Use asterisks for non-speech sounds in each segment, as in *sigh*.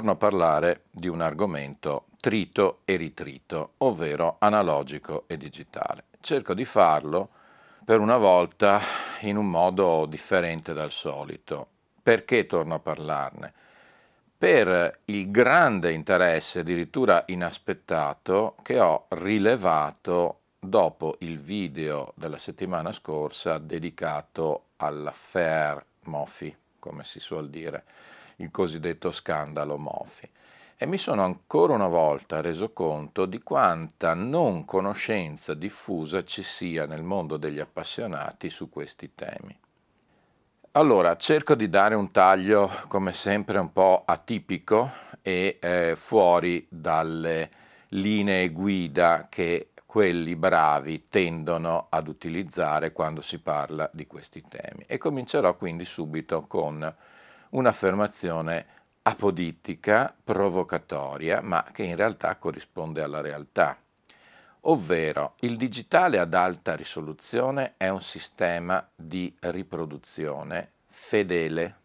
Torno a parlare di un argomento trito e ritrito, ovvero analogico e digitale. Cerco di farlo per una volta in un modo differente dal solito. Perché torno a parlarne? Per il grande interesse, addirittura inaspettato, che ho rilevato dopo il video della settimana scorsa dedicato all'affaire Mofi, come si suol dire il cosiddetto scandalo Mofi e mi sono ancora una volta reso conto di quanta non conoscenza diffusa ci sia nel mondo degli appassionati su questi temi. Allora, cerco di dare un taglio, come sempre, un po' atipico e eh, fuori dalle linee guida che quelli bravi tendono ad utilizzare quando si parla di questi temi. E comincerò quindi subito con un'affermazione apodittica, provocatoria, ma che in realtà corrisponde alla realtà. Ovvero, il digitale ad alta risoluzione è un sistema di riproduzione fedele.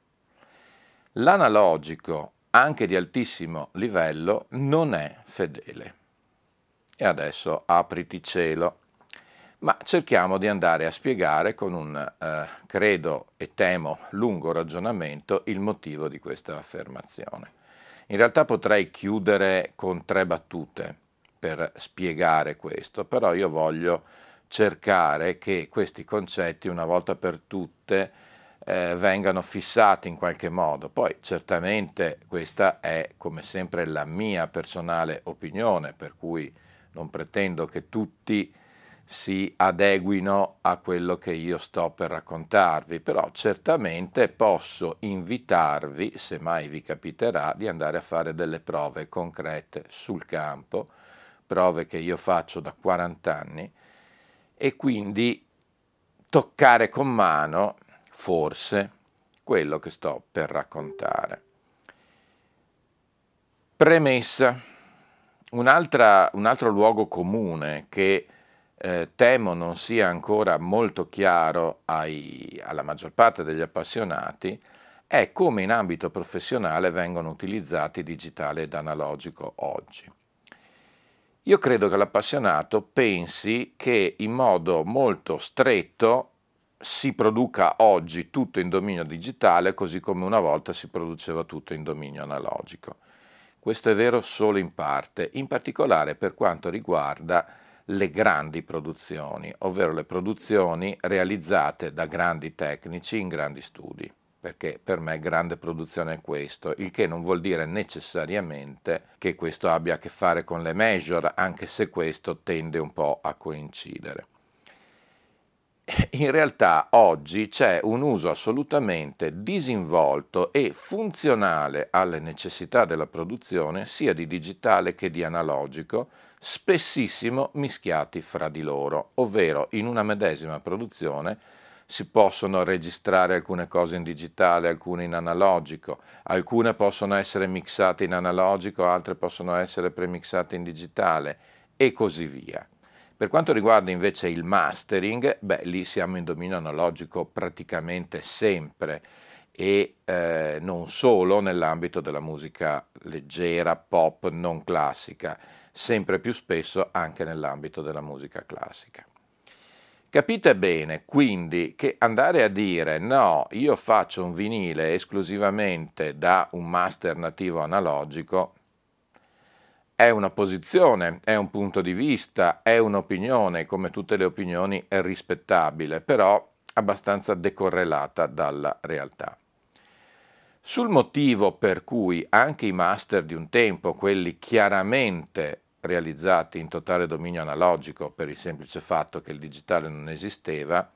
L'analogico, anche di altissimo livello, non è fedele. E adesso apriti cielo ma cerchiamo di andare a spiegare con un, eh, credo e temo, lungo ragionamento il motivo di questa affermazione. In realtà potrei chiudere con tre battute per spiegare questo, però io voglio cercare che questi concetti una volta per tutte eh, vengano fissati in qualche modo. Poi certamente questa è come sempre la mia personale opinione, per cui non pretendo che tutti si adeguino a quello che io sto per raccontarvi, però certamente posso invitarvi, se mai vi capiterà, di andare a fare delle prove concrete sul campo, prove che io faccio da 40 anni, e quindi toccare con mano, forse, quello che sto per raccontare. Premessa. Un, un altro luogo comune che eh, temo non sia ancora molto chiaro ai, alla maggior parte degli appassionati è come in ambito professionale vengono utilizzati digitale ed analogico oggi. Io credo che l'appassionato pensi che in modo molto stretto si produca oggi tutto in dominio digitale così come una volta si produceva tutto in dominio analogico. Questo è vero solo in parte, in particolare per quanto riguarda le grandi produzioni, ovvero le produzioni realizzate da grandi tecnici in grandi studi, perché per me grande produzione è questo, il che non vuol dire necessariamente che questo abbia a che fare con le major, anche se questo tende un po' a coincidere. *laughs* In realtà oggi c'è un uso assolutamente disinvolto e funzionale alle necessità della produzione sia di digitale che di analogico, spessissimo mischiati fra di loro, ovvero in una medesima produzione si possono registrare alcune cose in digitale, alcune in analogico, alcune possono essere mixate in analogico, altre possono essere premixate in digitale e così via. Per quanto riguarda invece il mastering, beh, lì siamo in dominio analogico praticamente sempre e eh, non solo nell'ambito della musica leggera, pop, non classica, sempre più spesso anche nell'ambito della musica classica. Capite bene quindi che andare a dire no, io faccio un vinile esclusivamente da un master nativo analogico è una posizione, è un punto di vista, è un'opinione, come tutte le opinioni è rispettabile, però abbastanza decorrelata dalla realtà. Sul motivo per cui anche i master di un tempo, quelli chiaramente realizzati in totale dominio analogico per il semplice fatto che il digitale non esisteva,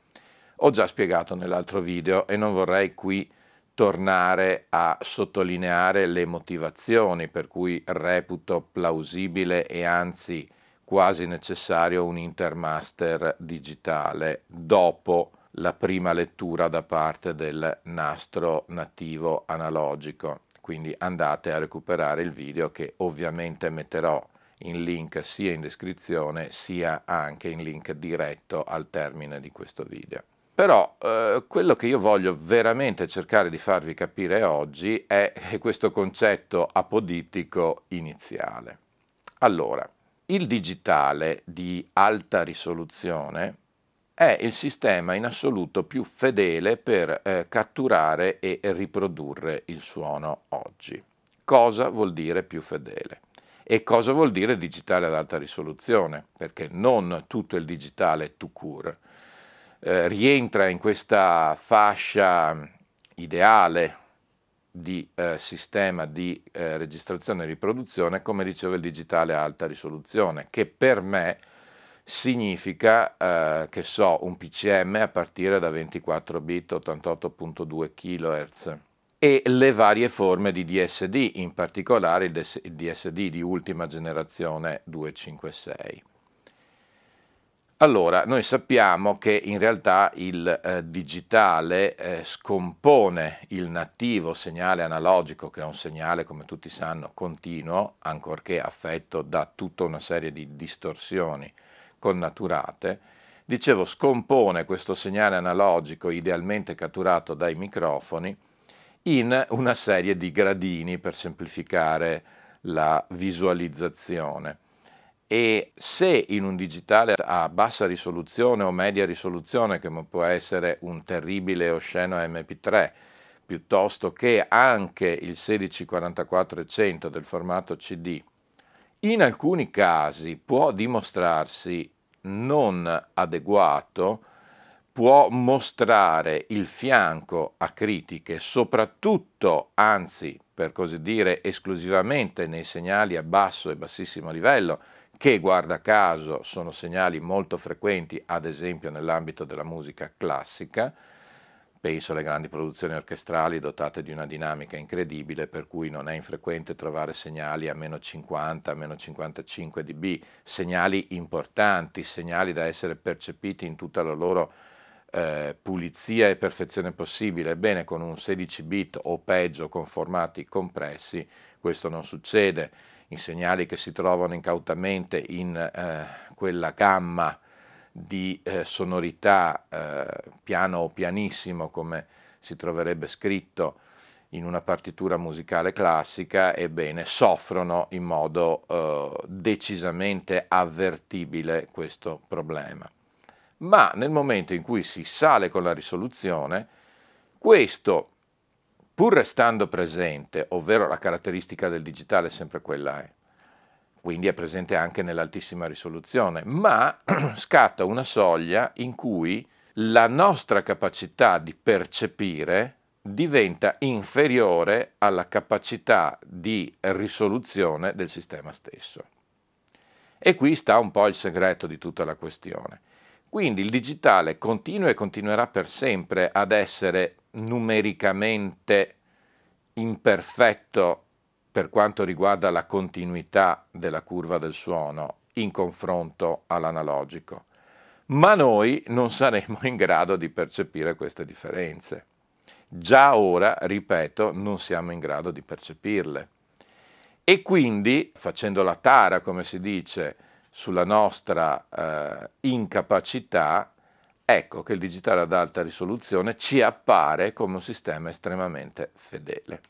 ho già spiegato nell'altro video e non vorrei qui tornare a sottolineare le motivazioni per cui reputo plausibile e anzi quasi necessario un intermaster digitale dopo la prima lettura da parte del nastro nativo analogico. Quindi andate a recuperare il video che ovviamente metterò in link sia in descrizione sia anche in link diretto al termine di questo video. Però eh, quello che io voglio veramente cercare di farvi capire oggi è questo concetto apodittico iniziale. Allora, il digitale di alta risoluzione è il sistema in assoluto più fedele per eh, catturare e riprodurre il suono oggi. Cosa vuol dire più fedele? E cosa vuol dire digitale ad alta risoluzione? Perché non tutto il digitale tout court eh, rientra in questa fascia ideale di eh, sistema di eh, registrazione e riproduzione, come dicevo il digitale a alta risoluzione, che per me significa, eh, che so, un PCM a partire da 24 bit 88.2 kHz e le varie forme di DSD, in particolare il DSD di ultima generazione 256. Allora, noi sappiamo che in realtà il eh, digitale eh, scompone il nativo segnale analogico, che è un segnale, come tutti sanno, continuo, ancorché affetto da tutta una serie di distorsioni connaturate. Dicevo, scompone questo segnale analogico, idealmente catturato dai microfoni, in una serie di gradini per semplificare la visualizzazione e se in un digitale a bassa risoluzione o media risoluzione, come può essere un terribile osceno MP3, piuttosto che anche il 1644-100 del formato CD, in alcuni casi può dimostrarsi non adeguato, può mostrare il fianco a critiche, soprattutto, anzi, per così dire, esclusivamente nei segnali a basso e bassissimo livello, che guarda caso sono segnali molto frequenti, ad esempio nell'ambito della musica classica, penso alle grandi produzioni orchestrali dotate di una dinamica incredibile, per cui non è infrequente trovare segnali a meno 50, a meno 55 dB, segnali importanti, segnali da essere percepiti in tutta la loro eh, pulizia e perfezione possibile. Ebbene, con un 16 bit o peggio con formati compressi, questo non succede i segnali che si trovano incautamente in eh, quella gamma di eh, sonorità eh, piano o pianissimo come si troverebbe scritto in una partitura musicale classica, ebbene soffrono in modo eh, decisamente avvertibile questo problema. Ma nel momento in cui si sale con la risoluzione, questo pur restando presente, ovvero la caratteristica del digitale è sempre quella è, quindi è presente anche nell'altissima risoluzione, ma *clears throat* scatta una soglia in cui la nostra capacità di percepire diventa inferiore alla capacità di risoluzione del sistema stesso. E qui sta un po' il segreto di tutta la questione. Quindi il digitale continua e continuerà per sempre ad essere numericamente imperfetto per quanto riguarda la continuità della curva del suono in confronto all'analogico, ma noi non saremo in grado di percepire queste differenze. Già ora, ripeto, non siamo in grado di percepirle. E quindi, facendo la tara, come si dice, sulla nostra eh, incapacità, ecco che il digitale ad alta risoluzione ci appare come un sistema estremamente fedele.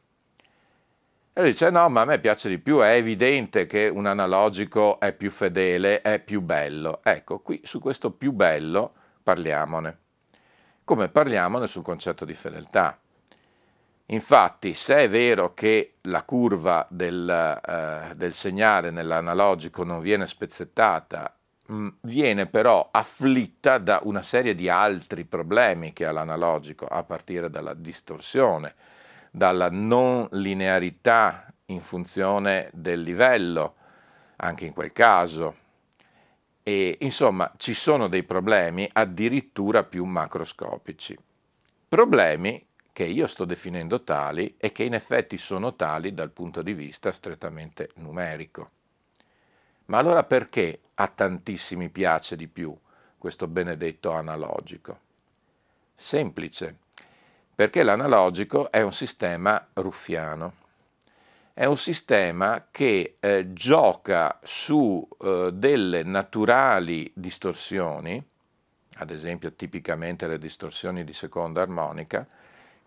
E lui dice no, ma a me piace di più, è evidente che un analogico è più fedele, è più bello. Ecco, qui su questo più bello parliamone, come parliamone sul concetto di fedeltà. Infatti, se è vero che la curva del, eh, del segnale nell'analogico non viene spezzettata viene però afflitta da una serie di altri problemi che ha l'analogico, a partire dalla distorsione, dalla non linearità in funzione del livello, anche in quel caso. E insomma ci sono dei problemi addirittura più macroscopici. Problemi che io sto definendo tali e che in effetti sono tali dal punto di vista strettamente numerico. Ma allora perché a tantissimi piace di più questo benedetto analogico? Semplice, perché l'analogico è un sistema ruffiano, è un sistema che eh, gioca su eh, delle naturali distorsioni, ad esempio tipicamente le distorsioni di seconda armonica,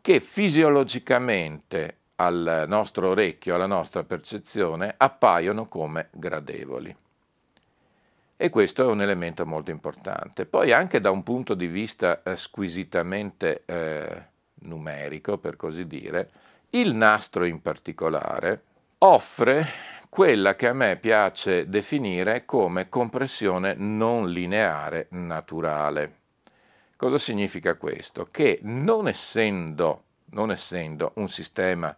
che fisiologicamente al nostro orecchio, alla nostra percezione, appaiono come gradevoli. E questo è un elemento molto importante. Poi anche da un punto di vista eh, squisitamente eh, numerico, per così dire, il nastro in particolare offre quella che a me piace definire come compressione non lineare naturale. Cosa significa questo? Che non essendo, non essendo un sistema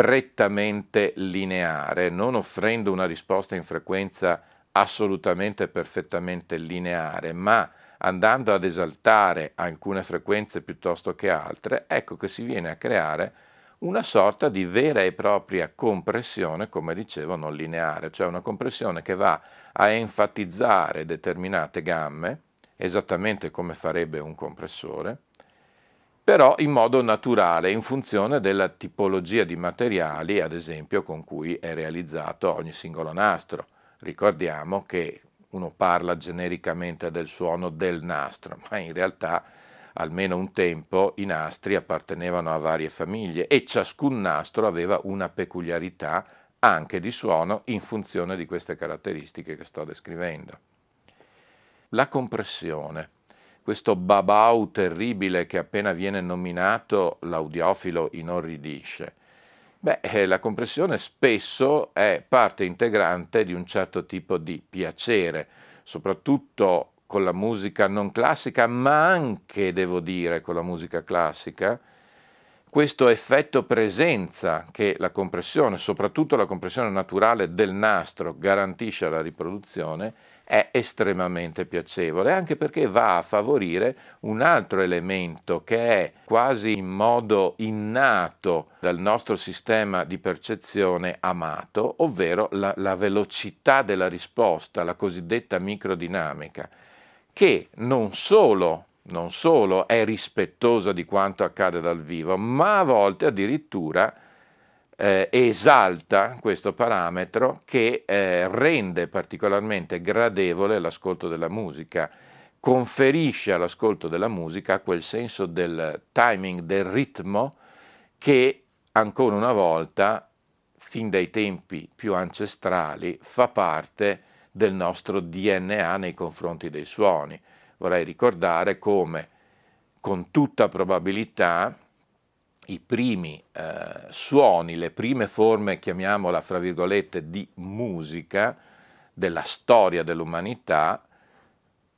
prettamente lineare, non offrendo una risposta in frequenza assolutamente perfettamente lineare, ma andando ad esaltare alcune frequenze piuttosto che altre, ecco che si viene a creare una sorta di vera e propria compressione, come dicevo, non lineare, cioè una compressione che va a enfatizzare determinate gamme, esattamente come farebbe un compressore, però in modo naturale, in funzione della tipologia di materiali, ad esempio, con cui è realizzato ogni singolo nastro. Ricordiamo che uno parla genericamente del suono del nastro, ma in realtà almeno un tempo i nastri appartenevano a varie famiglie e ciascun nastro aveva una peculiarità anche di suono in funzione di queste caratteristiche che sto descrivendo. La compressione, questo babau terribile che appena viene nominato l'audiofilo inorridisce, Beh, eh, la compressione spesso è parte integrante di un certo tipo di piacere, soprattutto con la musica non classica, ma anche, devo dire, con la musica classica, questo effetto presenza che la compressione, soprattutto la compressione naturale del nastro, garantisce alla riproduzione, è estremamente piacevole, anche perché va a favorire un altro elemento che è quasi in modo innato dal nostro sistema di percezione amato, ovvero la, la velocità della risposta, la cosiddetta microdinamica, che non solo non solo è rispettosa di quanto accade dal vivo, ma a volte addirittura eh, esalta questo parametro che eh, rende particolarmente gradevole l'ascolto della musica, conferisce all'ascolto della musica quel senso del timing, del ritmo che ancora una volta, fin dai tempi più ancestrali, fa parte del nostro DNA nei confronti dei suoni. Vorrei ricordare come con tutta probabilità i primi eh, suoni, le prime forme, chiamiamola fra virgolette, di musica della storia dell'umanità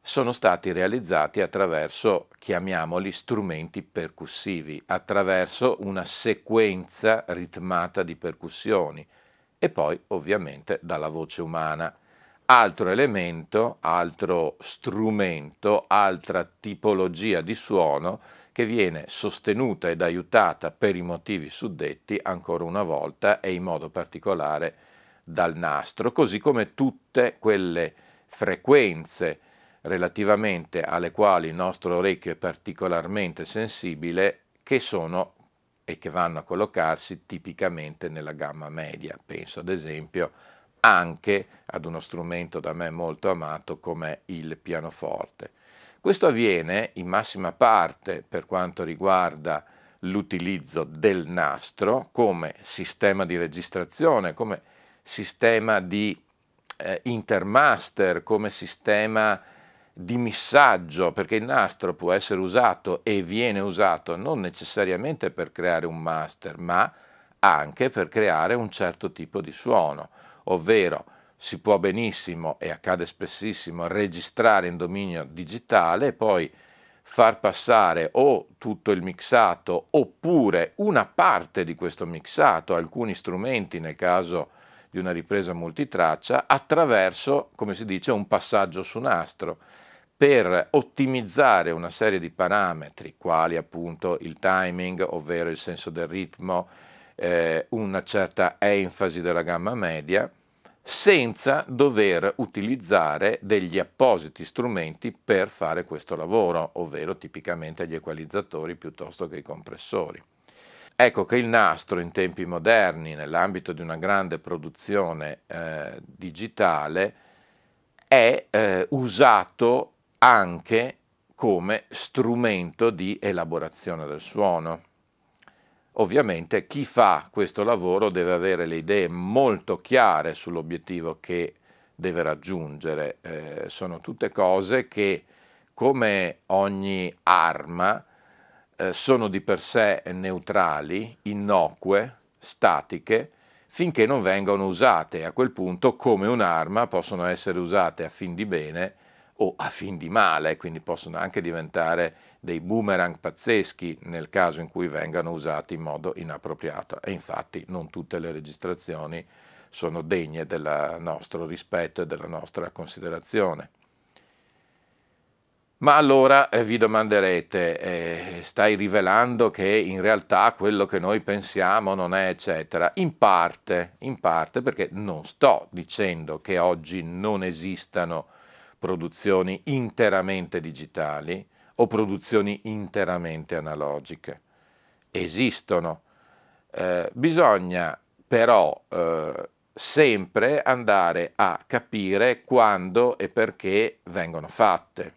sono stati realizzati attraverso, chiamiamoli, strumenti percussivi, attraverso una sequenza ritmata di percussioni e poi ovviamente dalla voce umana. Altro elemento, altro strumento, altra tipologia di suono che viene sostenuta ed aiutata per i motivi suddetti ancora una volta e in modo particolare dal nastro, così come tutte quelle frequenze relativamente alle quali il nostro orecchio è particolarmente sensibile che sono e che vanno a collocarsi tipicamente nella gamma media. Penso ad esempio anche ad uno strumento da me molto amato come il pianoforte. Questo avviene in massima parte per quanto riguarda l'utilizzo del nastro come sistema di registrazione, come sistema di eh, intermaster, come sistema di missaggio, perché il nastro può essere usato e viene usato non necessariamente per creare un master, ma anche per creare un certo tipo di suono, ovvero si può benissimo, e accade spessissimo, registrare in dominio digitale e poi far passare o tutto il mixato oppure una parte di questo mixato, alcuni strumenti nel caso di una ripresa multitraccia, attraverso, come si dice, un passaggio su nastro per ottimizzare una serie di parametri, quali appunto il timing, ovvero il senso del ritmo, eh, una certa enfasi della gamma media, senza dover utilizzare degli appositi strumenti per fare questo lavoro, ovvero tipicamente gli equalizzatori piuttosto che i compressori. Ecco che il nastro in tempi moderni, nell'ambito di una grande produzione eh, digitale, è eh, usato anche come strumento di elaborazione del suono. Ovviamente chi fa questo lavoro deve avere le idee molto chiare sull'obiettivo che deve raggiungere. Eh, sono tutte cose che, come ogni arma, eh, sono di per sé neutrali, innocue, statiche, finché non vengono usate. A quel punto, come un'arma, possono essere usate a fin di bene o a fin di male, quindi possono anche diventare dei boomerang pazzeschi nel caso in cui vengano usati in modo inappropriato. E infatti non tutte le registrazioni sono degne del nostro rispetto e della nostra considerazione. Ma allora eh, vi domanderete, eh, stai rivelando che in realtà quello che noi pensiamo non è eccetera? In parte, in parte perché non sto dicendo che oggi non esistano produzioni interamente digitali o produzioni interamente analogiche. Esistono. Eh, bisogna però eh, sempre andare a capire quando e perché vengono fatte.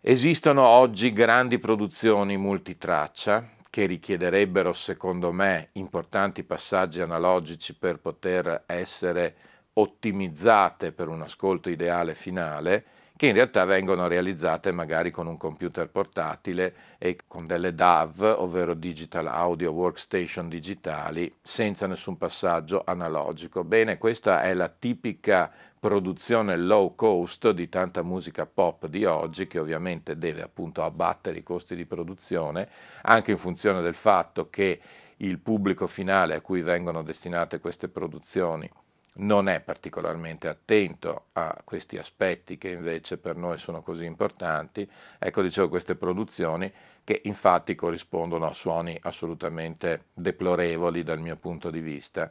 Esistono oggi grandi produzioni multitraccia che richiederebbero, secondo me, importanti passaggi analogici per poter essere ottimizzate per un ascolto ideale finale, che in realtà vengono realizzate magari con un computer portatile e con delle DAW, ovvero Digital Audio Workstation digitali, senza nessun passaggio analogico. Bene, questa è la tipica produzione low cost di tanta musica pop di oggi, che ovviamente deve appunto abbattere i costi di produzione, anche in funzione del fatto che il pubblico finale a cui vengono destinate queste produzioni non è particolarmente attento a questi aspetti che invece per noi sono così importanti, ecco dicevo queste produzioni che infatti corrispondono a suoni assolutamente deplorevoli dal mio punto di vista.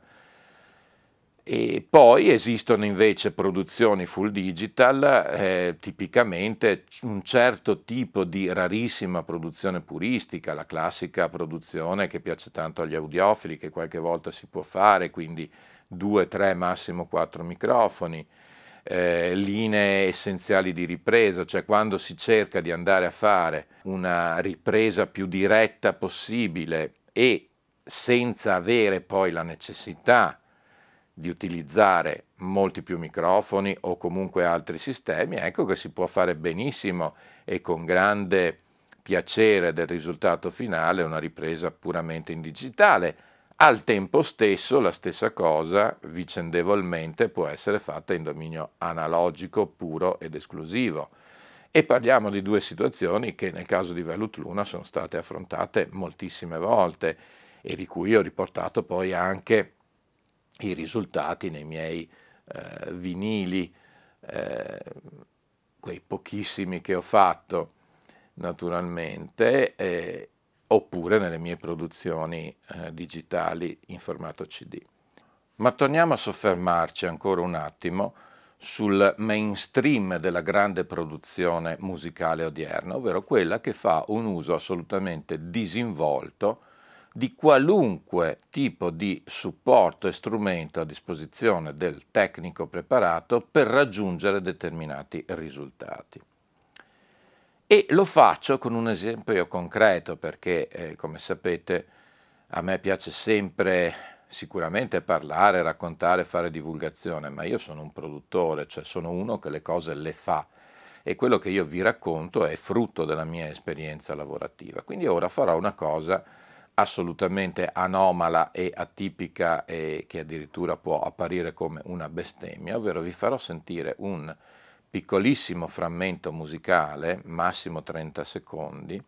E poi esistono invece produzioni full digital, eh, tipicamente un certo tipo di rarissima produzione puristica, la classica produzione che piace tanto agli audiofili, che qualche volta si può fare, quindi due, tre, massimo quattro microfoni, eh, linee essenziali di ripresa, cioè quando si cerca di andare a fare una ripresa più diretta possibile e senza avere poi la necessità di utilizzare molti più microfoni o comunque altri sistemi, ecco che si può fare benissimo e con grande piacere del risultato finale una ripresa puramente in digitale, al tempo stesso la stessa cosa vicendevolmente può essere fatta in dominio analogico puro ed esclusivo. E parliamo di due situazioni che nel caso di Velut Luna sono state affrontate moltissime volte e di cui ho riportato poi anche i risultati nei miei eh, vinili, eh, quei pochissimi che ho fatto naturalmente. Eh, oppure nelle mie produzioni eh, digitali in formato CD. Ma torniamo a soffermarci ancora un attimo sul mainstream della grande produzione musicale odierna, ovvero quella che fa un uso assolutamente disinvolto di qualunque tipo di supporto e strumento a disposizione del tecnico preparato per raggiungere determinati risultati. E lo faccio con un esempio concreto perché, eh, come sapete, a me piace sempre sicuramente parlare, raccontare, fare divulgazione, ma io sono un produttore, cioè sono uno che le cose le fa e quello che io vi racconto è frutto della mia esperienza lavorativa. Quindi ora farò una cosa assolutamente anomala e atipica e che addirittura può apparire come una bestemmia, ovvero vi farò sentire un piccolissimo frammento musicale, massimo 30 secondi,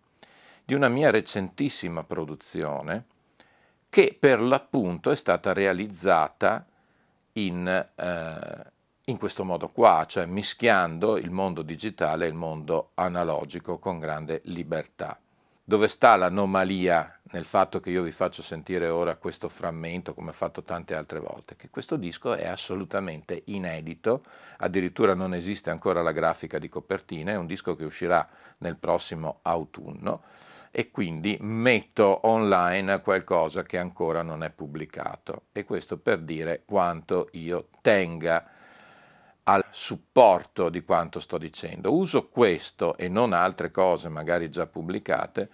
di una mia recentissima produzione che per l'appunto è stata realizzata in, eh, in questo modo qua, cioè mischiando il mondo digitale e il mondo analogico con grande libertà. Dove sta l'anomalia nel fatto che io vi faccio sentire ora questo frammento, come ho fatto tante altre volte? Che questo disco è assolutamente inedito, addirittura non esiste ancora la grafica di copertina, è un disco che uscirà nel prossimo autunno e quindi metto online qualcosa che ancora non è pubblicato. E questo per dire quanto io tenga al supporto di quanto sto dicendo. Uso questo e non altre cose magari già pubblicate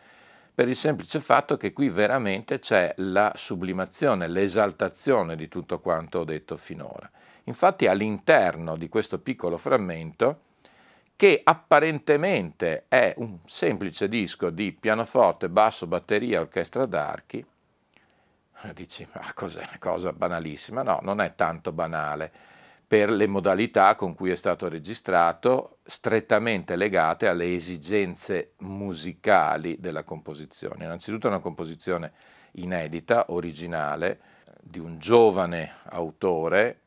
per il semplice fatto che qui veramente c'è la sublimazione, l'esaltazione di tutto quanto ho detto finora. Infatti all'interno di questo piccolo frammento, che apparentemente è un semplice disco di pianoforte, basso, batteria, orchestra d'archi, dici ma cos'è? Cosa banalissima? No, non è tanto banale per le modalità con cui è stato registrato, strettamente legate alle esigenze musicali della composizione. Innanzitutto è una composizione inedita, originale, di un giovane autore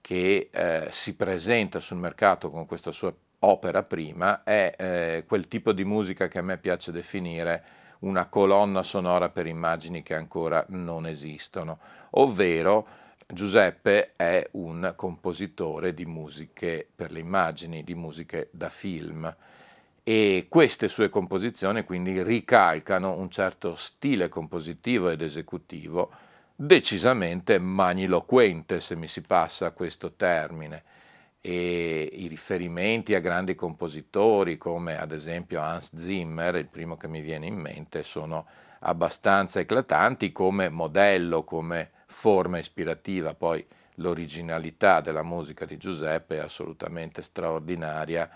che eh, si presenta sul mercato con questa sua opera prima, è eh, quel tipo di musica che a me piace definire una colonna sonora per immagini che ancora non esistono, ovvero Giuseppe è un compositore di musiche per le immagini, di musiche da film. E queste sue composizioni quindi ricalcano un certo stile compositivo ed esecutivo decisamente magniloquente, se mi si passa questo termine, e i riferimenti a grandi compositori come ad esempio Hans Zimmer, il primo che mi viene in mente, sono abbastanza eclatanti come modello, come forma ispirativa, poi l'originalità della musica di Giuseppe è assolutamente straordinaria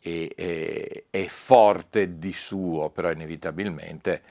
e, e, e forte di suo, però inevitabilmente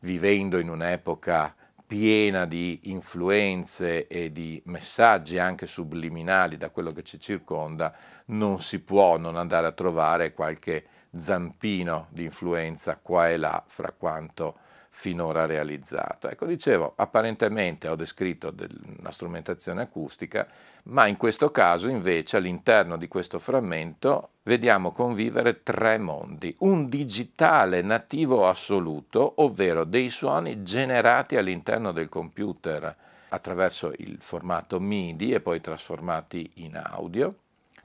vivendo in un'epoca piena di influenze e di messaggi anche subliminali da quello che ci circonda, non si può non andare a trovare qualche zampino di influenza qua e là fra quanto finora realizzato. Ecco, dicevo, apparentemente ho descritto una strumentazione acustica, ma in questo caso invece all'interno di questo frammento vediamo convivere tre mondi. Un digitale nativo assoluto, ovvero dei suoni generati all'interno del computer attraverso il formato MIDI e poi trasformati in audio,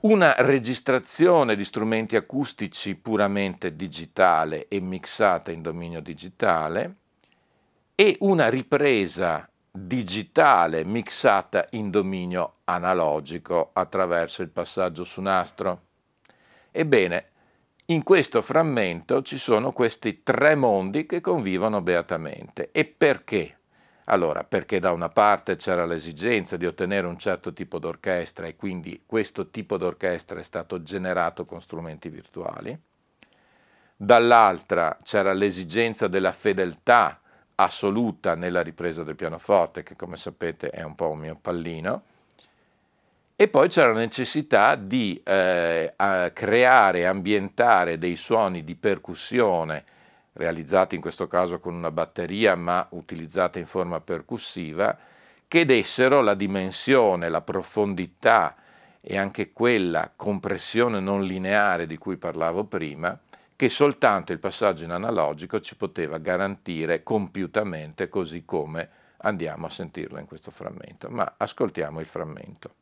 una registrazione di strumenti acustici puramente digitale e mixata in dominio digitale, e una ripresa digitale mixata in dominio analogico attraverso il passaggio su nastro. Ebbene, in questo frammento ci sono questi tre mondi che convivono beatamente. E perché? Allora, perché da una parte c'era l'esigenza di ottenere un certo tipo d'orchestra e quindi questo tipo d'orchestra è stato generato con strumenti virtuali, dall'altra c'era l'esigenza della fedeltà assoluta nella ripresa del pianoforte, che come sapete è un po' un mio pallino, e poi c'era la necessità di eh, creare ambientare dei suoni di percussione, realizzati in questo caso con una batteria ma utilizzata in forma percussiva, che dessero la dimensione, la profondità e anche quella compressione non lineare di cui parlavo prima, che soltanto il passaggio in analogico ci poteva garantire compiutamente così come andiamo a sentirlo in questo frammento. Ma ascoltiamo il frammento.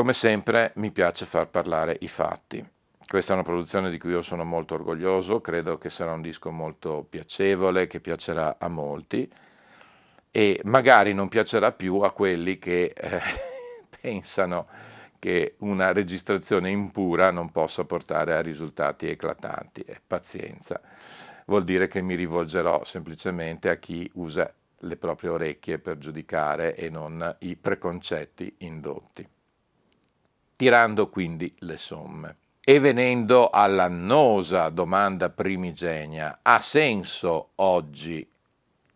Come sempre mi piace far parlare i fatti. Questa è una produzione di cui io sono molto orgoglioso, credo che sarà un disco molto piacevole, che piacerà a molti e magari non piacerà più a quelli che eh, *laughs* pensano che una registrazione impura non possa portare a risultati eclatanti. E pazienza, vuol dire che mi rivolgerò semplicemente a chi usa le proprie orecchie per giudicare e non i preconcetti indotti. Tirando quindi le somme. E venendo all'annosa domanda primigenia, ha senso oggi,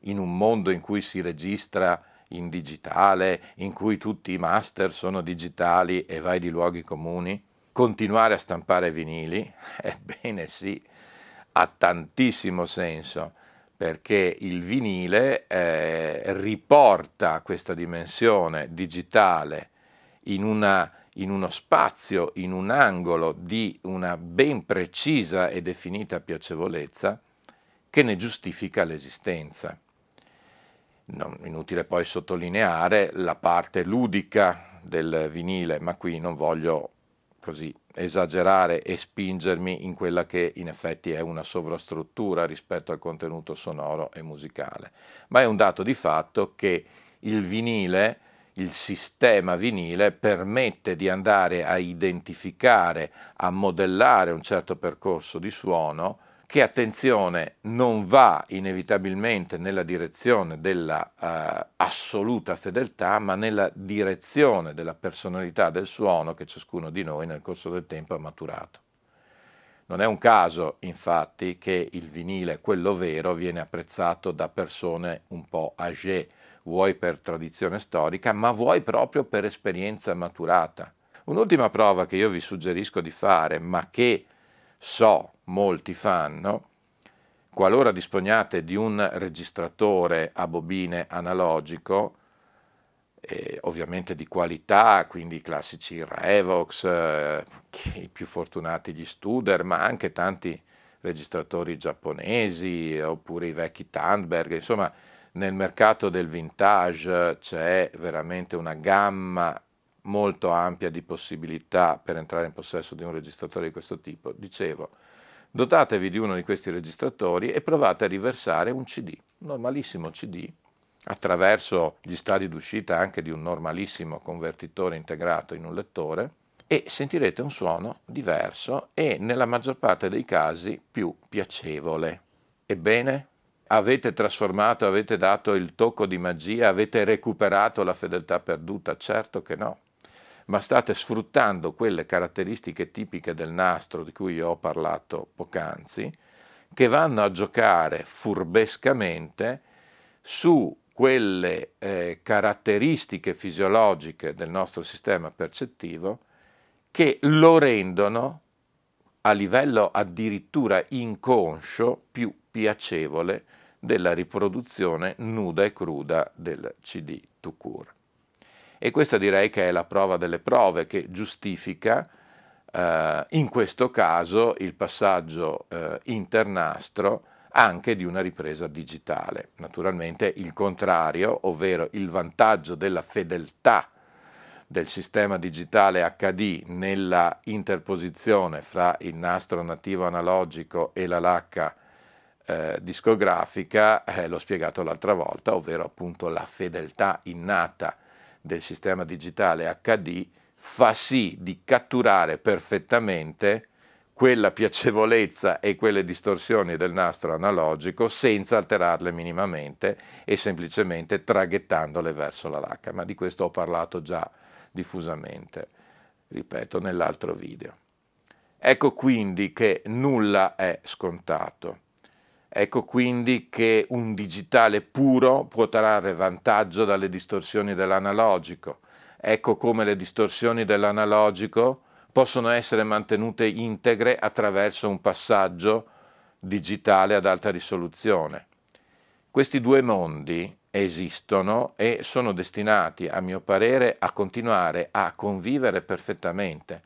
in un mondo in cui si registra in digitale, in cui tutti i master sono digitali e vai di luoghi comuni, continuare a stampare vinili? *laughs* Ebbene sì, ha tantissimo senso perché il vinile eh, riporta questa dimensione digitale in, una, in uno spazio, in un angolo di una ben precisa e definita piacevolezza che ne giustifica l'esistenza. Non, inutile poi sottolineare la parte ludica del vinile, ma qui non voglio così esagerare e spingermi in quella che in effetti è una sovrastruttura rispetto al contenuto sonoro e musicale, ma è un dato di fatto che il vinile, il sistema vinile permette di andare a identificare, a modellare un certo percorso di suono che attenzione non va inevitabilmente nella direzione della uh, assoluta fedeltà, ma nella direzione della personalità del suono che ciascuno di noi nel corso del tempo ha maturato. Non è un caso, infatti, che il vinile, quello vero, viene apprezzato da persone un po' âgé, vuoi per tradizione storica, ma vuoi proprio per esperienza maturata. Un'ultima prova che io vi suggerisco di fare, ma che so molti fanno, qualora disponiate di un registratore a bobine analogico, eh, ovviamente di qualità, quindi i classici Revox, eh, i più fortunati gli Studer, ma anche tanti registratori giapponesi oppure i vecchi Tandberg, insomma nel mercato del vintage c'è veramente una gamma molto ampia di possibilità per entrare in possesso di un registratore di questo tipo. Dicevo, dotatevi di uno di questi registratori e provate a riversare un CD, un normalissimo CD, attraverso gli stadi d'uscita anche di un normalissimo convertitore integrato in un lettore e sentirete un suono diverso e nella maggior parte dei casi più piacevole. Ebbene, avete trasformato, avete dato il tocco di magia, avete recuperato la fedeltà perduta? Certo che no ma state sfruttando quelle caratteristiche tipiche del nastro di cui ho parlato poc'anzi, che vanno a giocare furbescamente su quelle eh, caratteristiche fisiologiche del nostro sistema percettivo che lo rendono a livello addirittura inconscio più piacevole della riproduzione nuda e cruda del CD to cure. E questa direi che è la prova delle prove che giustifica eh, in questo caso il passaggio eh, internastro anche di una ripresa digitale. Naturalmente il contrario, ovvero il vantaggio della fedeltà del sistema digitale HD nella interposizione fra il nastro nativo analogico e la lacca eh, discografica, eh, l'ho spiegato l'altra volta, ovvero appunto la fedeltà innata del sistema digitale HD fa sì di catturare perfettamente quella piacevolezza e quelle distorsioni del nastro analogico senza alterarle minimamente e semplicemente traghettandole verso la lacca. Ma di questo ho parlato già diffusamente, ripeto, nell'altro video. Ecco quindi che nulla è scontato. Ecco quindi che un digitale puro può trarre vantaggio dalle distorsioni dell'analogico. Ecco come le distorsioni dell'analogico possono essere mantenute integre attraverso un passaggio digitale ad alta risoluzione. Questi due mondi esistono e sono destinati, a mio parere, a continuare a convivere perfettamente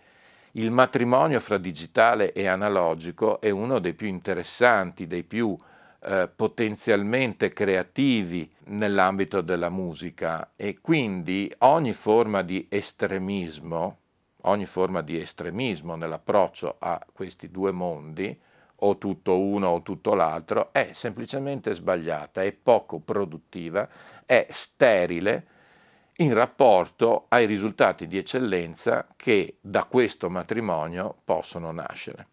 il matrimonio fra digitale e analogico è uno dei più interessanti, dei più eh, potenzialmente creativi nell'ambito della musica. E quindi ogni forma di estremismo, ogni forma di estremismo nell'approccio a questi due mondi, o tutto uno o tutto l'altro, è semplicemente sbagliata, è poco produttiva, è sterile in rapporto ai risultati di eccellenza che da questo matrimonio possono nascere.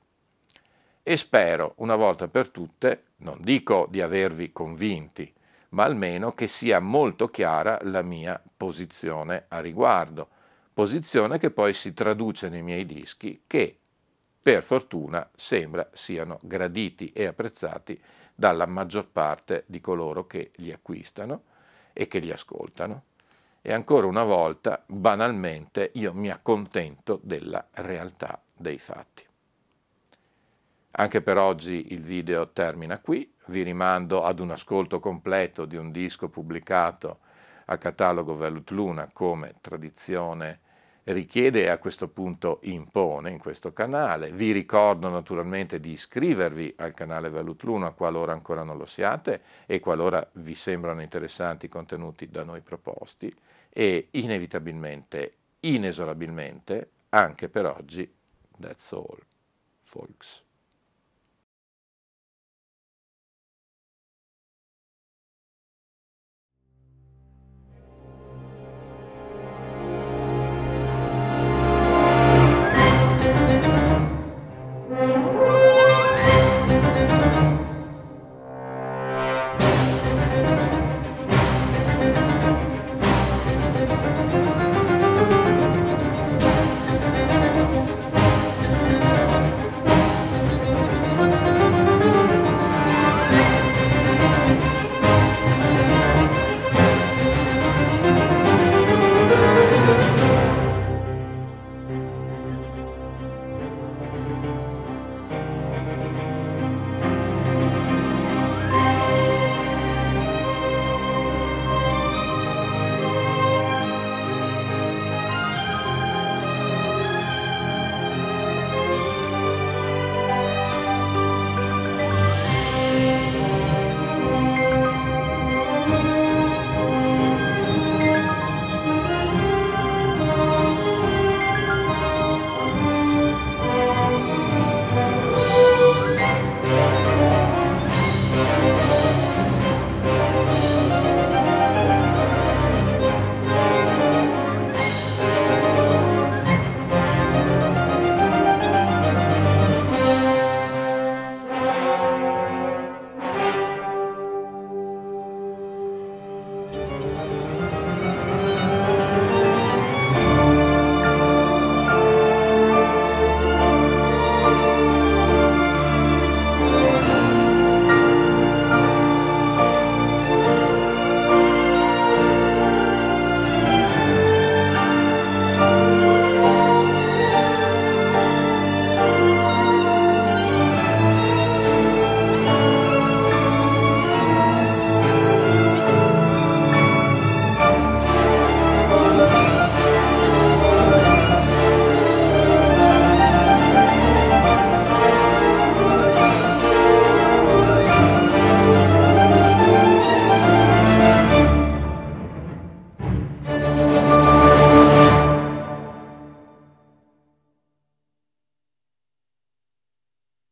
E spero, una volta per tutte, non dico di avervi convinti, ma almeno che sia molto chiara la mia posizione a riguardo, posizione che poi si traduce nei miei dischi che, per fortuna, sembra siano graditi e apprezzati dalla maggior parte di coloro che li acquistano e che li ascoltano. E ancora una volta, banalmente, io mi accontento della realtà dei fatti. Anche per oggi il video termina qui, vi rimando ad un ascolto completo di un disco pubblicato a catalogo Velut Luna come tradizione richiede e a questo punto impone in questo canale. Vi ricordo naturalmente di iscrivervi al canale Velut Luna qualora ancora non lo siate e qualora vi sembrano interessanti i contenuti da noi proposti e inevitabilmente, inesorabilmente, anche per oggi, that's all, folks.